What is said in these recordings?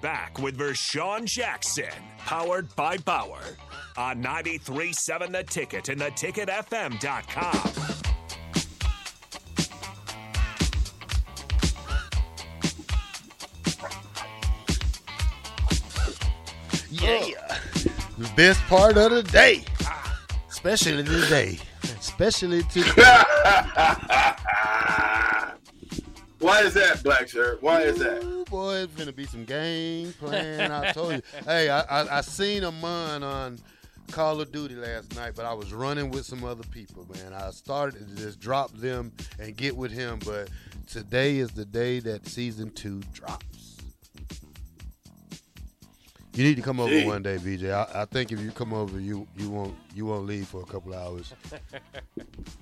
Back with Vershawn Jackson, powered by Bauer, on 93.7 The Ticket and theticketfm.com. Yeah. The best part of the day. Especially today. Especially today. Why is that, Black Shirt? Why is that? Ooh, boy, it's gonna be some game playing. I told you. Hey, I, I, I seen a man on Call of Duty last night, but I was running with some other people, man. I started to just drop them and get with him, but today is the day that season two drops. You need to come over Gee. one day, BJ. I, I think if you come over, you you won't you won't leave for a couple hours.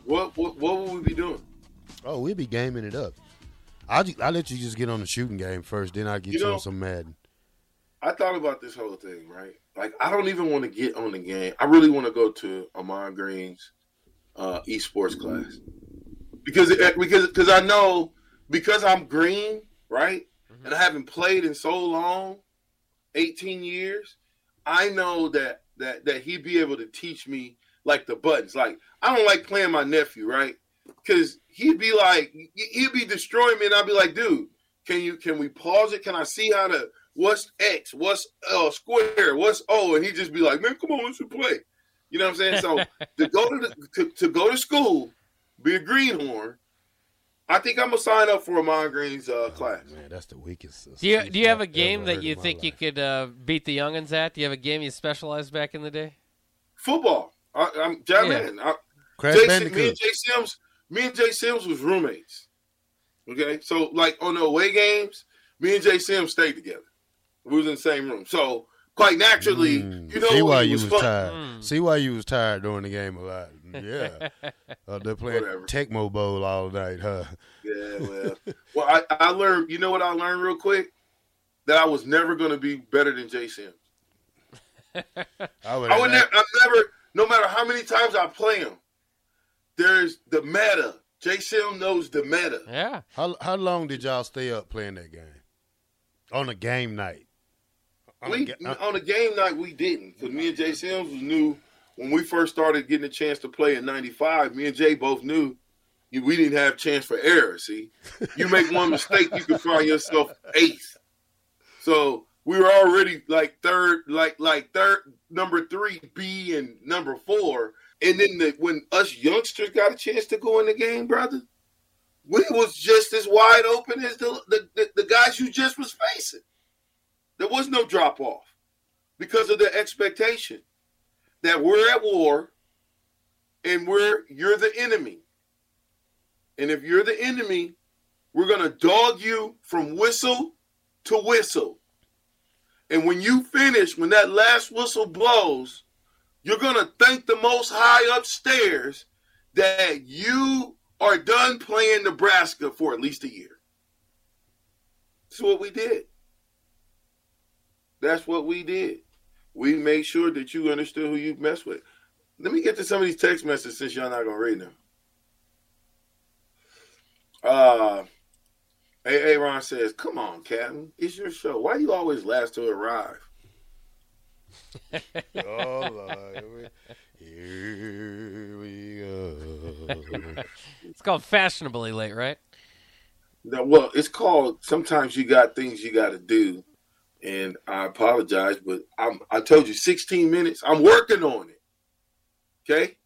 What, what what will we be doing? Oh, we'll be gaming it up. I'll, ju- I'll let you just get on the shooting game first, then I'll get You you, know- on some Madden. I thought about this whole thing, right? Like, I don't even want to get on the game. I really want to go to Ahman Green's uh, esports class because it, because because I know because I'm green, right, and I haven't played in so long, eighteen years. I know that that that he'd be able to teach me like the buttons. Like I don't like playing my nephew, right? Because he'd be like he'd be destroying me, and I'd be like, dude, can you can we pause it? Can I see how to what's X, what's uh square, what's O, and he'd just be like, man, come on, let's play. You know what I'm saying? So to go to, the, to to go to school, be a greenhorn. I think I'm gonna sign up for Ahman Green's uh, class. Man, that's the weakest. Do you do you have a I've game that you in my think you could uh, beat the youngins at? Do you have a game you specialized back in the day? Football. I, I'm Jack Yeah. man. I, Crash Jay, me and Jay Sims, me and Jay Sims was roommates. Okay, so like on the away games, me and Jay Sims stayed together. We was in the same room, so quite naturally, Mm, you know, see it why you was was fun. tired. Mm. See why you was tired during the game a lot. Yeah, uh, they're playing Whatever. Tecmo Bowl all night, huh? Yeah, well, well, I, I learned. You know what I learned real quick? That I was never going to be better than Jay Sims. I would. I would never. I'm never. No matter how many times I play him, there's the meta. Jay Sims knows the meta. Yeah. How how long did y'all stay up playing that game? On a game night. On a We ga- uh, on a game night we didn't because me and Jay Sims was new when we first started getting a chance to play in '95. Me and Jay both knew we didn't have chance for error. See, you make one mistake, you can find yourself eighth. So we were already like third, like like third, number three B and number four, and then the, when us youngsters got a chance to go in the game, brother, we was just as wide open as the the, the, the guys you just was facing. There was no drop off because of the expectation that we're at war and we're you're the enemy. And if you're the enemy, we're gonna dog you from whistle to whistle. And when you finish, when that last whistle blows, you're gonna thank the most high upstairs that you are done playing Nebraska for at least a year. That's what we did. That's what we did. We made sure that you understood who you mess with. Let me get to some of these text messages since y'all not gonna read them. Uh Hey, Ron says, "Come on, Captain, it's your show. Why do you always last to arrive?" Oh Lord, here we go. It's called fashionably late, right? No, well, it's called. Sometimes you got things you got to do, and I apologize, but I'm. I told you, 16 minutes. I'm working on it. Okay,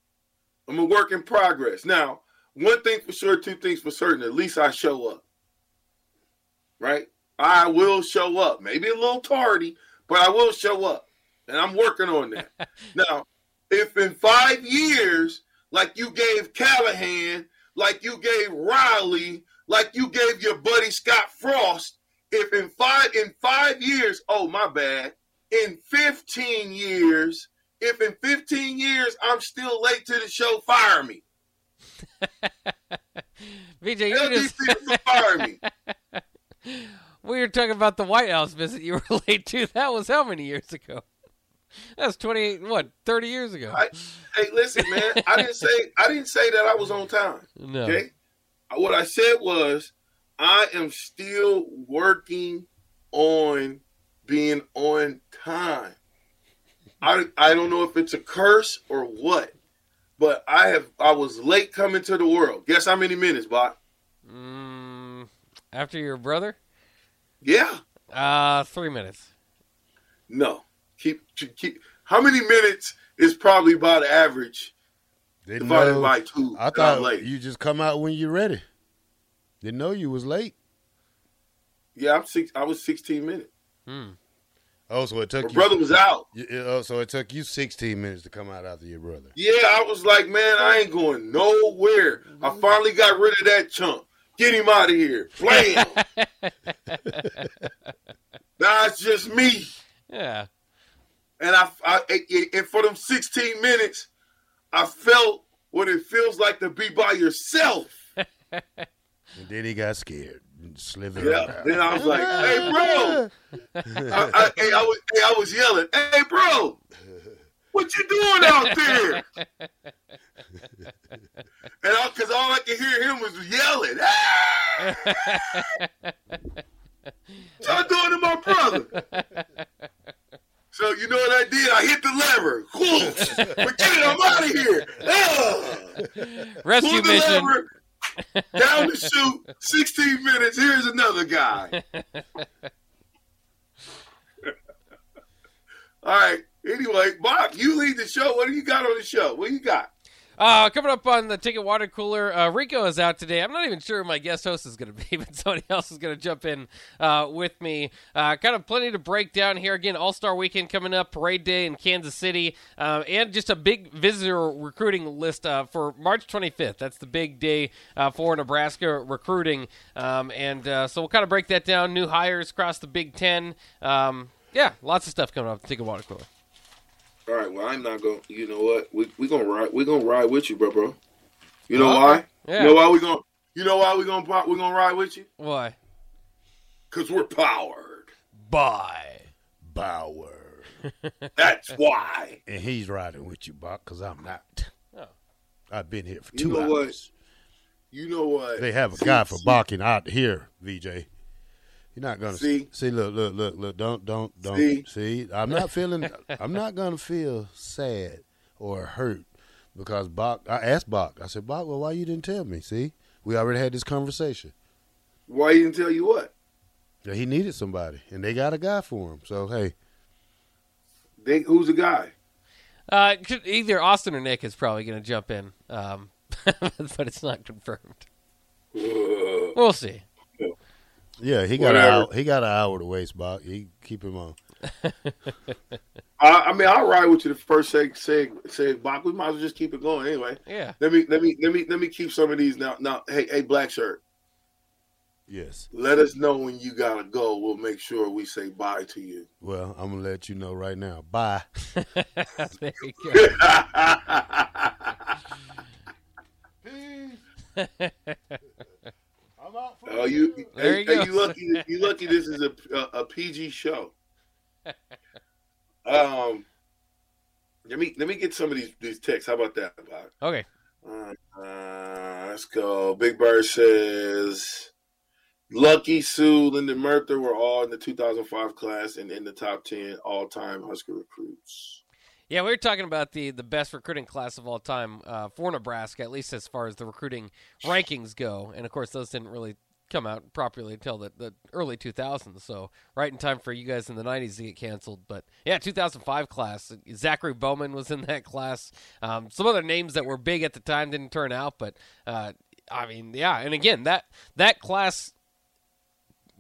I'm a work in progress. Now, one thing for sure, two things for certain. At least I show up. Right, I will show up. Maybe a little tardy, but I will show up, and I'm working on that. now, if in five years, like you gave Callahan, like you gave Riley, like you gave your buddy Scott Frost, if in five in five years, oh my bad, in 15 years, if in 15 years I'm still late to the show, fire me. VJ, you just fire me. we were talking about the White House visit you were late to. That was how many years ago? That was twenty. What thirty years ago? I, hey, listen, man. I didn't say I didn't say that I was on time. no. Okay. What I said was I am still working on being on time. I I don't know if it's a curse or what, but I have I was late coming to the world. Guess how many minutes, Bob? Mm, after your brother? Yeah. Uh, three minutes. No. Keep keep how many minutes is probably about average Didn't divided know- by two. I thought late. you just come out when you're ready. Didn't know you was late. Yeah, I'm six I was sixteen minutes. Hmm. Oh, so it took My you. brother was out. you- oh, so it took you 16 minutes to come out after your brother. Yeah, I was like, man, I ain't going nowhere. I finally got rid of that chump. Get him out of here. Blam. now it's just me. Yeah. And I, I, and for them 16 minutes, I felt what it feels like to be by yourself. And then he got scared and slithered Yeah. out. Then I was like, hey, bro. I, I, hey, I was, I was yelling, hey, bro. What you doing out there? and I, cause all I could hear him was yelling. "Ah!" so I'm doing to my brother. So you know what I did? I hit the lever. Whoosh. Forget it, I'm out of here. Ah! Rescue Pull the mission. lever, down the chute, 16 minutes. Here's another guy. All right. Anyway, Bob, you lead the show. What do you got on the show? What do you got? Uh, coming up on the ticket water cooler, uh, Rico is out today. I'm not even sure who my guest host is going to be, but somebody else is going to jump in uh, with me. Uh, kind of plenty to break down here. Again, All Star Weekend coming up, Parade Day in Kansas City, uh, and just a big visitor recruiting list uh, for March 25th. That's the big day for Nebraska recruiting, um, and so we'll kind of break that down. New hires across the Big Ten. Um, yeah, lots of stuff coming up. The Ticket water cooler. All right. Well, I'm not going. to You know what? We we gonna ride. We gonna ride with you, bro, bro. You know Okay. why? Yeah. You know why we gonna? You know why we gonna we gonna ride with you? Why? Cause we're powered. by Bauer. That's why. And he's riding with you, Buck, because I'm not. Oh. I've been here for You two know what? hours. You know what? They have a guy for barking out here, VJ. You're not gonna See? see. Look, look, look, look. Don't, don't, don't. See? See, I'm not feeling. I'm not gonna feel sad or hurt because Bach. I asked Bach. I said, Bach, well, why you didn't tell me? See, we already had this conversation. Why he didn't tell you what? that he needed somebody, and they got a guy for him. So hey, They, who's the guy? Uh, either Austin or Nick is probably going to jump in, um, but it's not confirmed. Uh, We'll see. Yeah, he got an hour, he got an hour to waste, Bob. He keep him on. I, I mean, I'll ride with you the first say say say Bach. We might as well just keep it going anyway. Yeah. Let me let me let me let me keep some of these now. Now, hey hey, black shirt. Yes. Let us know when you gotta go. We'll make sure we say bye to you. Well, I'm gonna let you know right now. Bye. there you go. I'm out for Oh, you, There you go. you lucky. You lucky. This is a, a a PG show. Um, let me let me get some of these these texts. How about that, Bob? Okay. Uh, uh, let's go. Big Bird says Lucky Suh, Lydon Murtha were all in the 2005 class and in the top 10 all time Husker recruits. Yeah, we were talking about the, the best recruiting class of all time uh, for Nebraska, at least as far as the recruiting rankings go. And of course, those didn't really come out properly until the, the early 2000s. So, right in time for you guys in the 90s to get canceled. But yeah, 2005 class. Zackary Bowman was in that class. Um, some other names that were big at the time didn't turn out. But uh, I mean, yeah. And again, that, that class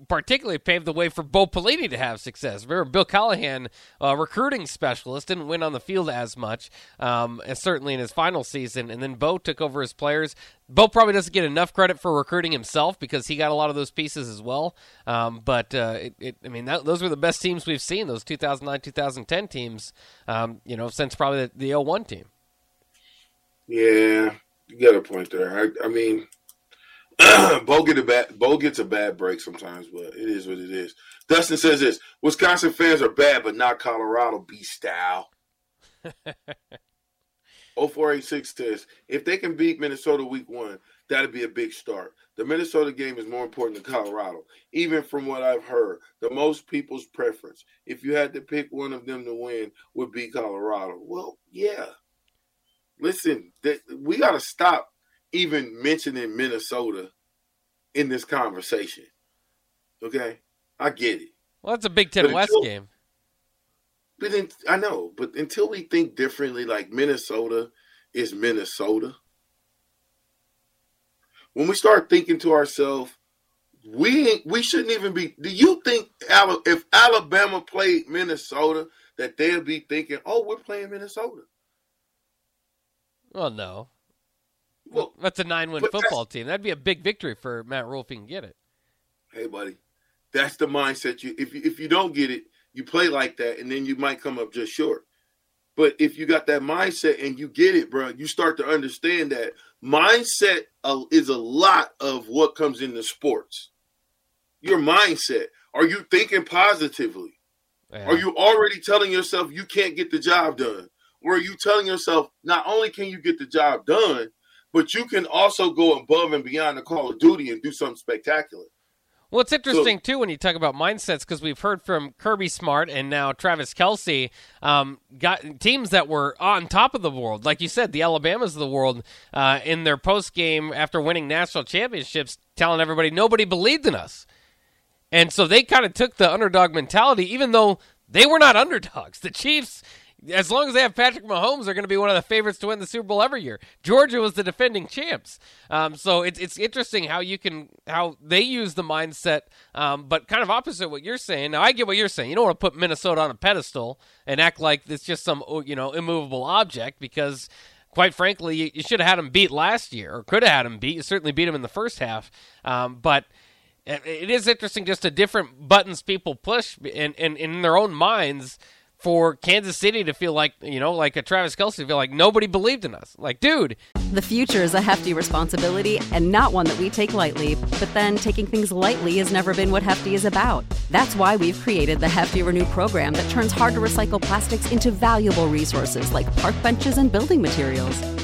particularly paved the way for Bo Pelini to have success. Remember, Bill Callahan, uh, recruiting specialist, didn't win on the field as much, um, certainly in his final season. And then Bo took over his players. Bo probably doesn't get enough credit for recruiting himself because he got a lot of those pieces as well. Um, but uh, it, it, I mean, that, those were the best teams we've seen. Those 2009, 2010 teams. Um, you know, since probably the, the 01 team. Yeah, you got a point there. I, I mean, Bo get a bad Bo gets a bad break sometimes, but it is what it is. Dustin says this: Wisconsin fans are bad, but not Colorado B style. 0486 says if they can beat Minnesota week one, that'd be a big start. The Minnesota game is more important than Colorado, even from what I've heard. The most people's preference, if you had to pick one of them to win, would be Colorado. Well, yeah. Listen, th- we got to stop even mentioning Minnesota in this conversation. Okay, I get it. Well, that's a Big Ten But West until- game. But then, I know, but until we think differently, like Minnesota is Minnesota. When we start thinking to ourselves, we we shouldn't even be. Do you think if Alabama played Minnesota that they'll be thinking, "Oh, we're playing Minnesota"? Well, no. Well, That's a nine-win football team. That'd be a big victory for Matt Rhule if he can get it. hey, buddy, that's the mindset. You if you, if you don't get it, you play like that, and then you might come up just short. But if you got that mindset and you get it, bro, you start to understand that mindset is a lot of what comes into sports. Your mindset. Are you thinking positively? Yeah. Are you already telling yourself you can't get the job done? Or are you telling yourself not only can you get the job done, but you can also go above and beyond the Call of Duty and do something spectacular? Well, it's interesting too when you talk about mindsets because we've heard from Kirby Smart and now Travis Kelce, um, got teams that were on top of the world, like you said, the Alabamas of the world, uh, in their post game after winning national championships, telling everybody nobody believed in us, and so they kind of took the underdog mentality, even though they were not underdogs. The Chiefs. As long as they have Patrick Mahomes, they're going to be one of the favorites to win the Super Bowl every year. Georgia was the defending champs, um, so it's it's interesting how you can how they use the mindset, um, but kind of opposite what you're saying. Now I get what you're saying. You don't want to put Minnesota on a pedestal and act like it's just some oh, you know immovable object because quite frankly, you, should have had them beat last year, or could have had them beat. You certainly beat them in the first half, um, but it is interesting just the different buttons people push in, in, in their own minds for Kansas City to feel like, you know, like a Travis Kelce to feel like nobody believed in us. Like, dude, The future is a hefty responsibility and not one that we take lightly, but then taking things lightly has never been what Hefty is about. That's why we've created the Hefty Renew program that turns hard to recycle plastics into valuable resources like park benches and building materials.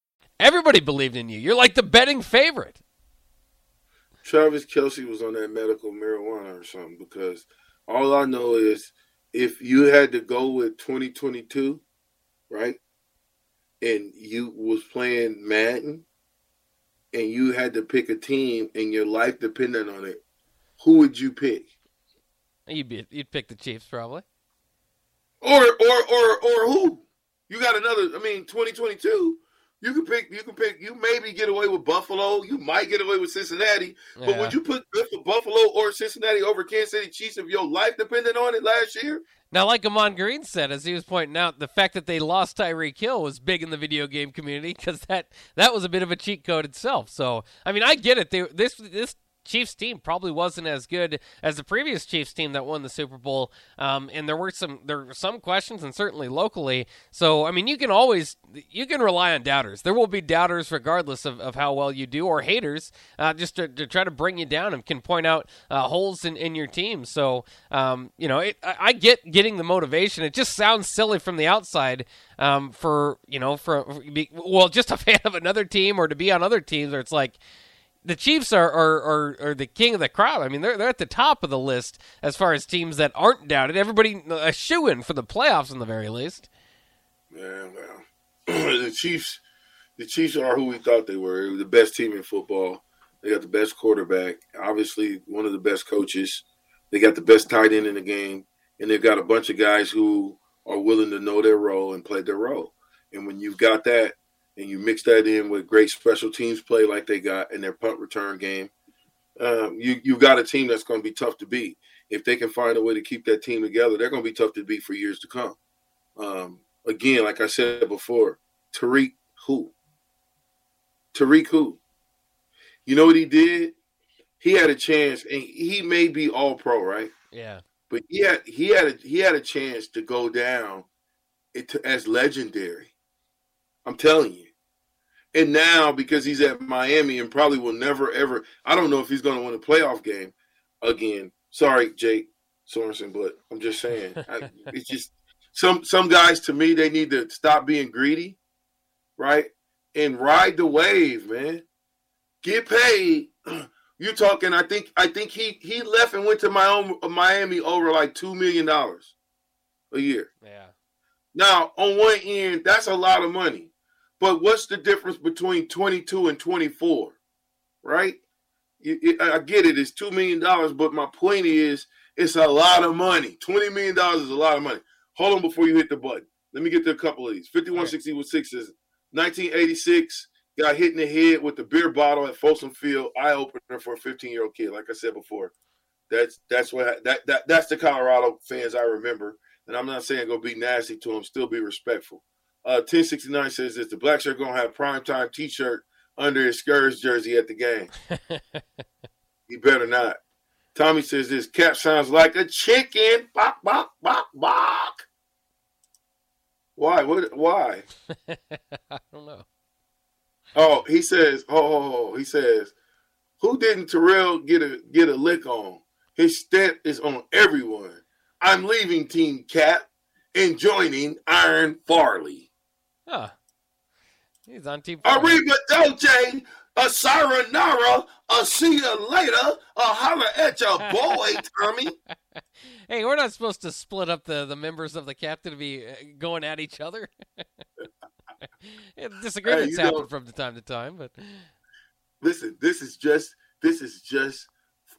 Everybody believed in you. You're like the betting favorite. Travis Kelce was on that medical marijuana or something because all I know is if you had to go with 2022, right, and you was playing Madden and you had to pick a team and your life depended on it, who would you pick? You'd be, you'd pick the Chiefs probably. Or or or or who? You got another. I mean, 2022. You can pick. You can pick. You maybe get away with Buffalo. You might get away with Cincinnati. But would you put good for Buffalo or Cincinnati over Kansas City Chiefs if your life depended on it last year? Now, like Ahman Green said, as he was pointing out, the fact that they lost Tyreek Hill was big in the video game community because that that was a bit of a cheat code itself. So, I mean, I get it. They, this this Chiefs team probably wasn't as good as the previous Chiefs team that won the Super Bowl. Um, and there were some there were some questions, and certainly locally. So I mean, you can always you can rely on doubters. There will be doubters regardless of, of how well you do, or haters uh, just to, to, try to bring you down and can point out uh, holes in, in your team. So um, you know, it, I, I get getting the motivation. It just sounds silly from the outside um, for you know for well just a fan of another team or to be on other teams where it's like the Chiefs are, are, are, are, the king of the crop. I mean, they're, they're at the top of the list as far as teams that aren't doubted. Everybody a shoe in for the playoffs, in the very least. Yeah, well, the Chiefs, the Chiefs are who we thought they were. The best team in football. They got the best quarterback. Obviously, one of the best coaches. They got the best tight end in the game, and they've got a bunch of guys who are willing to know their role and play their role. And when you've got that, and you mix that in with great special teams play like they got in their punt return game, um, you you've got a team that's going to be tough to beat. If they can find a way to keep that team together, they're going to be tough to beat for years to come. Um, again, like I said before, Tyreek who? Tyreek who? You know what he did? He had a chance, and he may be all pro, right? Yeah. But he had he had a he had a chance to go down as legendary I'm telling you. And now because he's at Miami and probably will never ever I don't know if he's going to win a playoff game again. Sorry, Jake Sorensen, but I'm just saying I, it's just some some guys to me they need to stop being greedy, right? And ride the wave, man. Get paid. You're talking. I think. I think he he left and went to my own uh, Miami over like two million dollars a year. Yeah. Now on one end, that's a lot of money. But what's the difference between 22 and 24? Right? I get it. It's $2 million. But my point is, it's a lot of money. $20 million is a lot of money. Hold on before you hit the button. Let me get to a couple of these. 5160 with sixes. 1986 got hit in the head with a beer bottle at Folsom Field. Eye opener for a 15 year old kid. Like I said before, that's that's what that, that that's the Colorado fans I remember. And I'm not saying go be nasty to them. Still be respectful. Uh, 1069 says this the black shirt gonna have prime time t-shirt under his Scourge jersey at the game. he better not. Tommy says this cap sounds like a chicken. Bok bok bok bok. Why? What? Why? I don't know. Oh, he says. Oh, he says. Who didn't Terrell get a get a lick on? His stamp is on everyone. I'm leaving Team Cap and joining Iron Farley. Huh. He's on team. Arriba Doje, a Saranara, a see you later, a holler at your boy, Tommy. hey, we're not supposed to split up the, the members of the captain to be uh, going at each other. Disagreements hey, happen know, from time to time, but listen, this is just this is just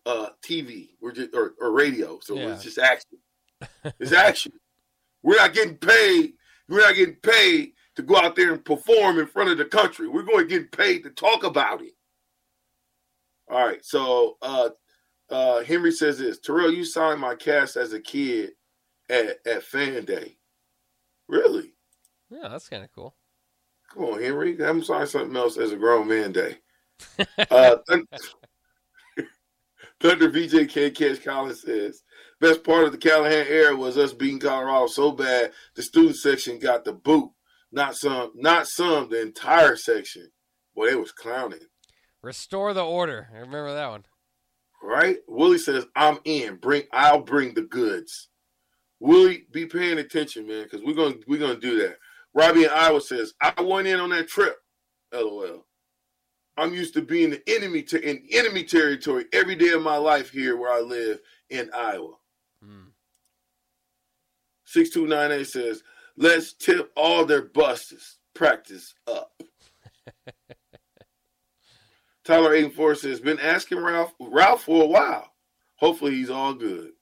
uh TV. We're just or, or radio, so yeah. it's just action. It's action. We're not getting paid. We're not getting paid to go out there and perform in front of the country. We're going to get paid to talk about it. All right. So uh, uh, Henry says this Terrell, you signed my cast as a kid at, at Fan Day. Really? Yeah, that's kind of cool. Come on, Henry. I'm signing something else as a grown man day. uh, Thunder VJK Cash Collins says, best part of the Callahan era was us beating Colorado so bad the student section got the boot. Not some, not some, the entire section. Boy, it was clowning. Restore the order. I remember that one. Right? Willie says, I'm in. Bring I'll bring the goods. Willie, be paying attention, man, because we're gonna we're gonna do that. Robbie in Iowa says, I went in on that trip. LOL. I'm used to being the enemy to in enemy territory every day of my life here where I live in Iowa. Hmm. 6298 says, Let's tip all their buses. Practice up. Tyler 84 says, been asking Ralph Ralph for a while. Hopefully he's all good.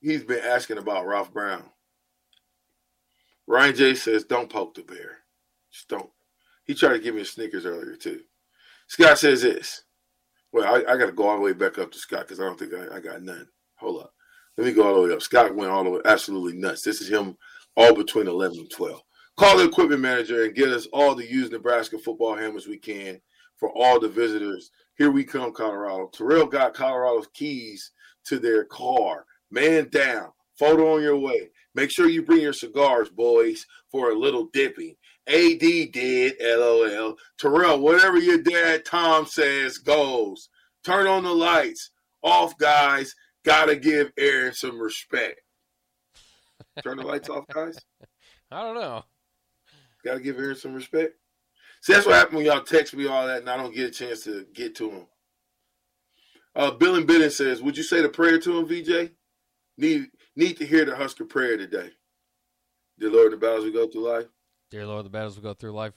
He's been asking about Ralph Brown. Ryan J says, don't poke the bear. Just don't. He tried to give me a Snickers earlier, too. Scott says this. Well, I, I got to go all the way back up to Scott because I don't think I, I got none. Hold up. Let me go all the way up. Scott went all the way absolutely nuts. This is him all between 11 and 12. Call the equipment manager and get us all the used Nebraska football helmets we can for all the visitors Here we come, Colorado. Terrell got Colorado's keys to their car. Man down. Photo on your way. Make sure you bring your cigars, boys, for a little dipping. AD did, LOL. Terrell, whatever your dad Tom says goes. Turn on the lights. Off, guys. Gotta give Aaron some respect. Turn the lights off, guys. I don't know. Gotta give Aaron some respect. See, that's what happened when y'all text me all that and I don't get a chance to get to him. Uh, Bill and Bidden says, Would you say the prayer to him, VJ? Need need to hear the Husker prayer today. Dear Lord, the battles we go through life, Dear Lord, the battles we go through life,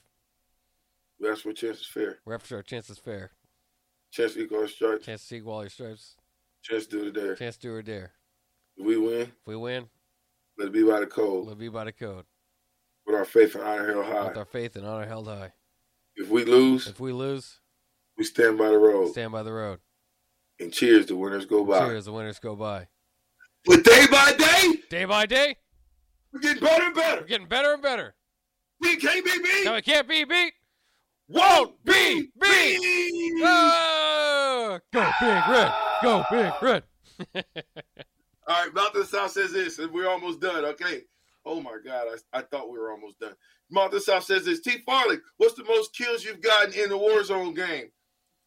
that's what chance is fair. we're after our chances fair. Chance to equal our stripes, Chance to equal all your stripes. chance to do the dare. Chance to do or dare. If we win, If we win, let it be by the code. we'll be by the code. With our faith and honor held high. With our faith and honor held high. If we lose, If we lose, we stand by the road. stand by the road. And cheers, the winners go by. Cheers, the winners go by. But day by day, Day by day, we're getting better and better. we're getting better and better. We can't be beat. So it can't be beat. Won't be Be beat. beat. Ah! Go big red. Go big red. All right, Mountain South says this, and we're almost done. Okay. Oh my God, I, I thought we were almost done. Mountain South says this. T. Farley, what's the most kills you've gotten in the Warzone game?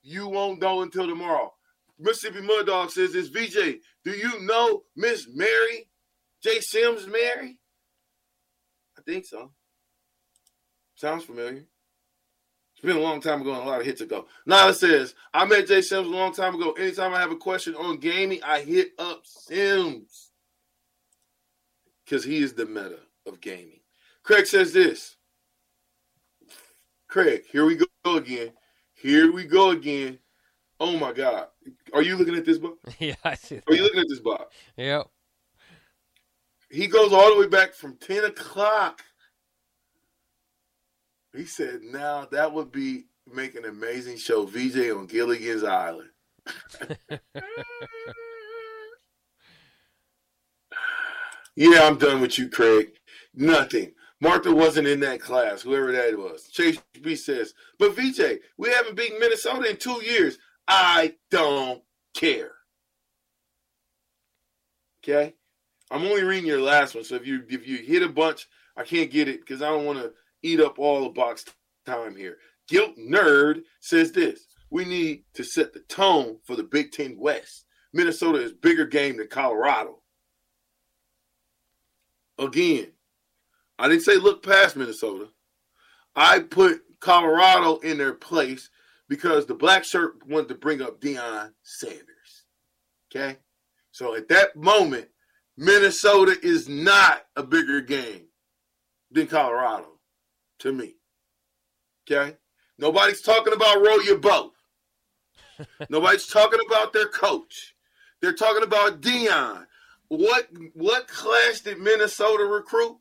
You won't know until tomorrow. Mississippi Mud Dog says this. VJ, do you know Miss Mary? J. Sims Mary? I think so. Sounds familiar. It's been a long time ago and a lot of hits ago. Nala says, I met Jay Sims a long time ago. Anytime I have a question on gaming, I hit up Sims. Because he is the meta of gaming. Craig says this. Craig, here we go again. Here we go again. Oh my God. Are you looking at this book? yeah, I see Are you looking at this book? Yep. He goes all the way back from 10 o'clock. He said, now that would be make an amazing show. VJ on Gilligan's Island. yeah, I'm done with you, Craig. Nothing. Martha wasn't in that class, whoever that was. Chase B says, but VJ, we haven't beaten Minnesota in two years. I don't care. Okay? I'm only reading your last one, so if you if you hit a bunch, I can't get it because I don't want to eat up all the box time here. Guilt Nerd says this: We need to set the tone for the Big Ten West. Minnesota is bigger game than Colorado. Again, I didn't say look past Minnesota. I put Colorado in their place because the black shirt wanted to bring up Deion Sanders. Okay? So at that moment, Minnesota is not a bigger game than Colorado to me. Okay? Nobody's talking about row your boat. Nobody's talking about their coach. They're talking about Deion. What what class did Minnesota recruit?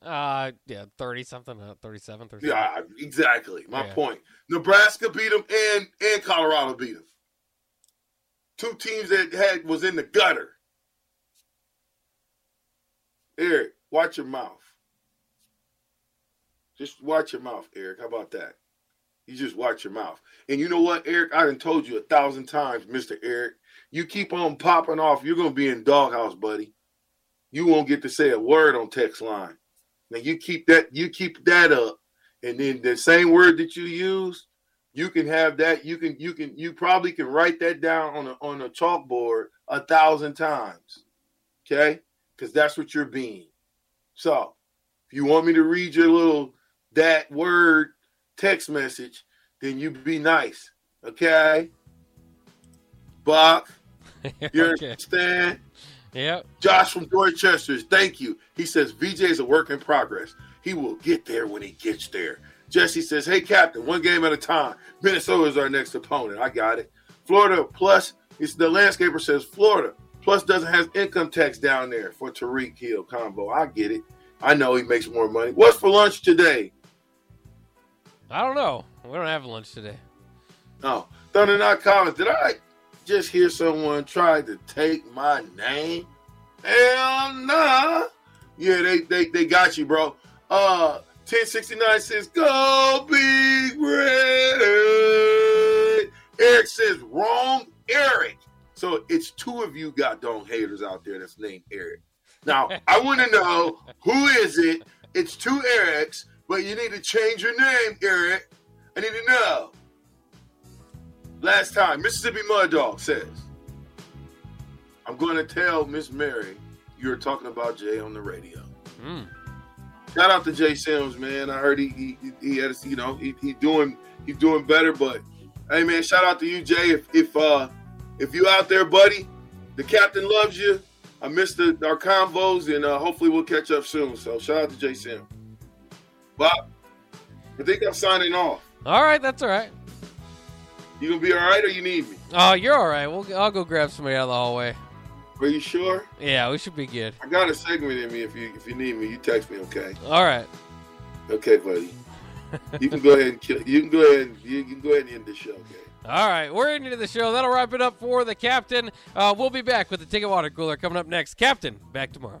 Uh, yeah, 30 something, uh, 37, 37. Yeah, exactly. My Yeah. point. Nebraska beat them and and Colorado beat them. Two teams that had was in the gutter. Eric, watch your mouth. Just watch your mouth, Eric. How about that? You just watch your mouth. And you know what, Eric? I done told you a thousand times, Mr. Eric. You keep on popping off, you're gonna be in doghouse, buddy. You won't get to say a word on text line. Now you keep that you keep that up, and then the same word that you use, you can have that. You can you can you probably can write that down on a on a chalkboard a thousand times. Okay, because that's what you're being. So, if you want me to read your little that word text message, then you be nice. Okay, Bach, you okay. understand? Yep. Josh from Dorchester, thank you. He says VJ is a work in progress. He will get there when he gets there. Jesse says, Hey, Captain, one game at a time. Minnesota is our next opponent. I got it. Florida plus, it's the landscaper says Florida plus doesn't have income tax down there for Tyreek Hill combo. I get it. I know he makes more money. What's for lunch today? I don't know. We don't have lunch today. Oh, Thunder Not Collins. Did I just hear someone try to take my name? Hell nah. Yeah, they they, they got you, bro. Uh 1069 says, Go Big great. Eric says wrong, Eric. So it's two of you goddamn haters out there that's named Eric. Now I want to know who is it? It's two Erics, but you need to change your name, Eric. I need to know. Last time, Mississippi Mud Dog says, I'm going to tell Miss Mary you were talking about Jay on the radio. Mm. Shout out to Jay Sims, man. I heard he he, he had you know he, he doing he's doing better, but hey man, shout out to you, Jay. If if uh if you out there, buddy, the captain loves you. I missed the, our convos, and uh, hopefully we'll catch up soon. So shout out to Jay Sims. Bob, I think I'm signing off. All right, that's all right. You gonna be all right, or you need me? Oh, you're all right. We'll, I'll go grab somebody out of the hallway. Are you sure? Yeah, we should be good. I got a segment in me. If you if you need me, you text me. Okay. All right. Okay, buddy. You can go ahead and kill, you can go ahead and you can go ahead and end the show. Okay. All right, we're into the show. That'll wrap it up for the captain. Uh, we'll be back with the ticket water cooler coming up next. Captain, back tomorrow.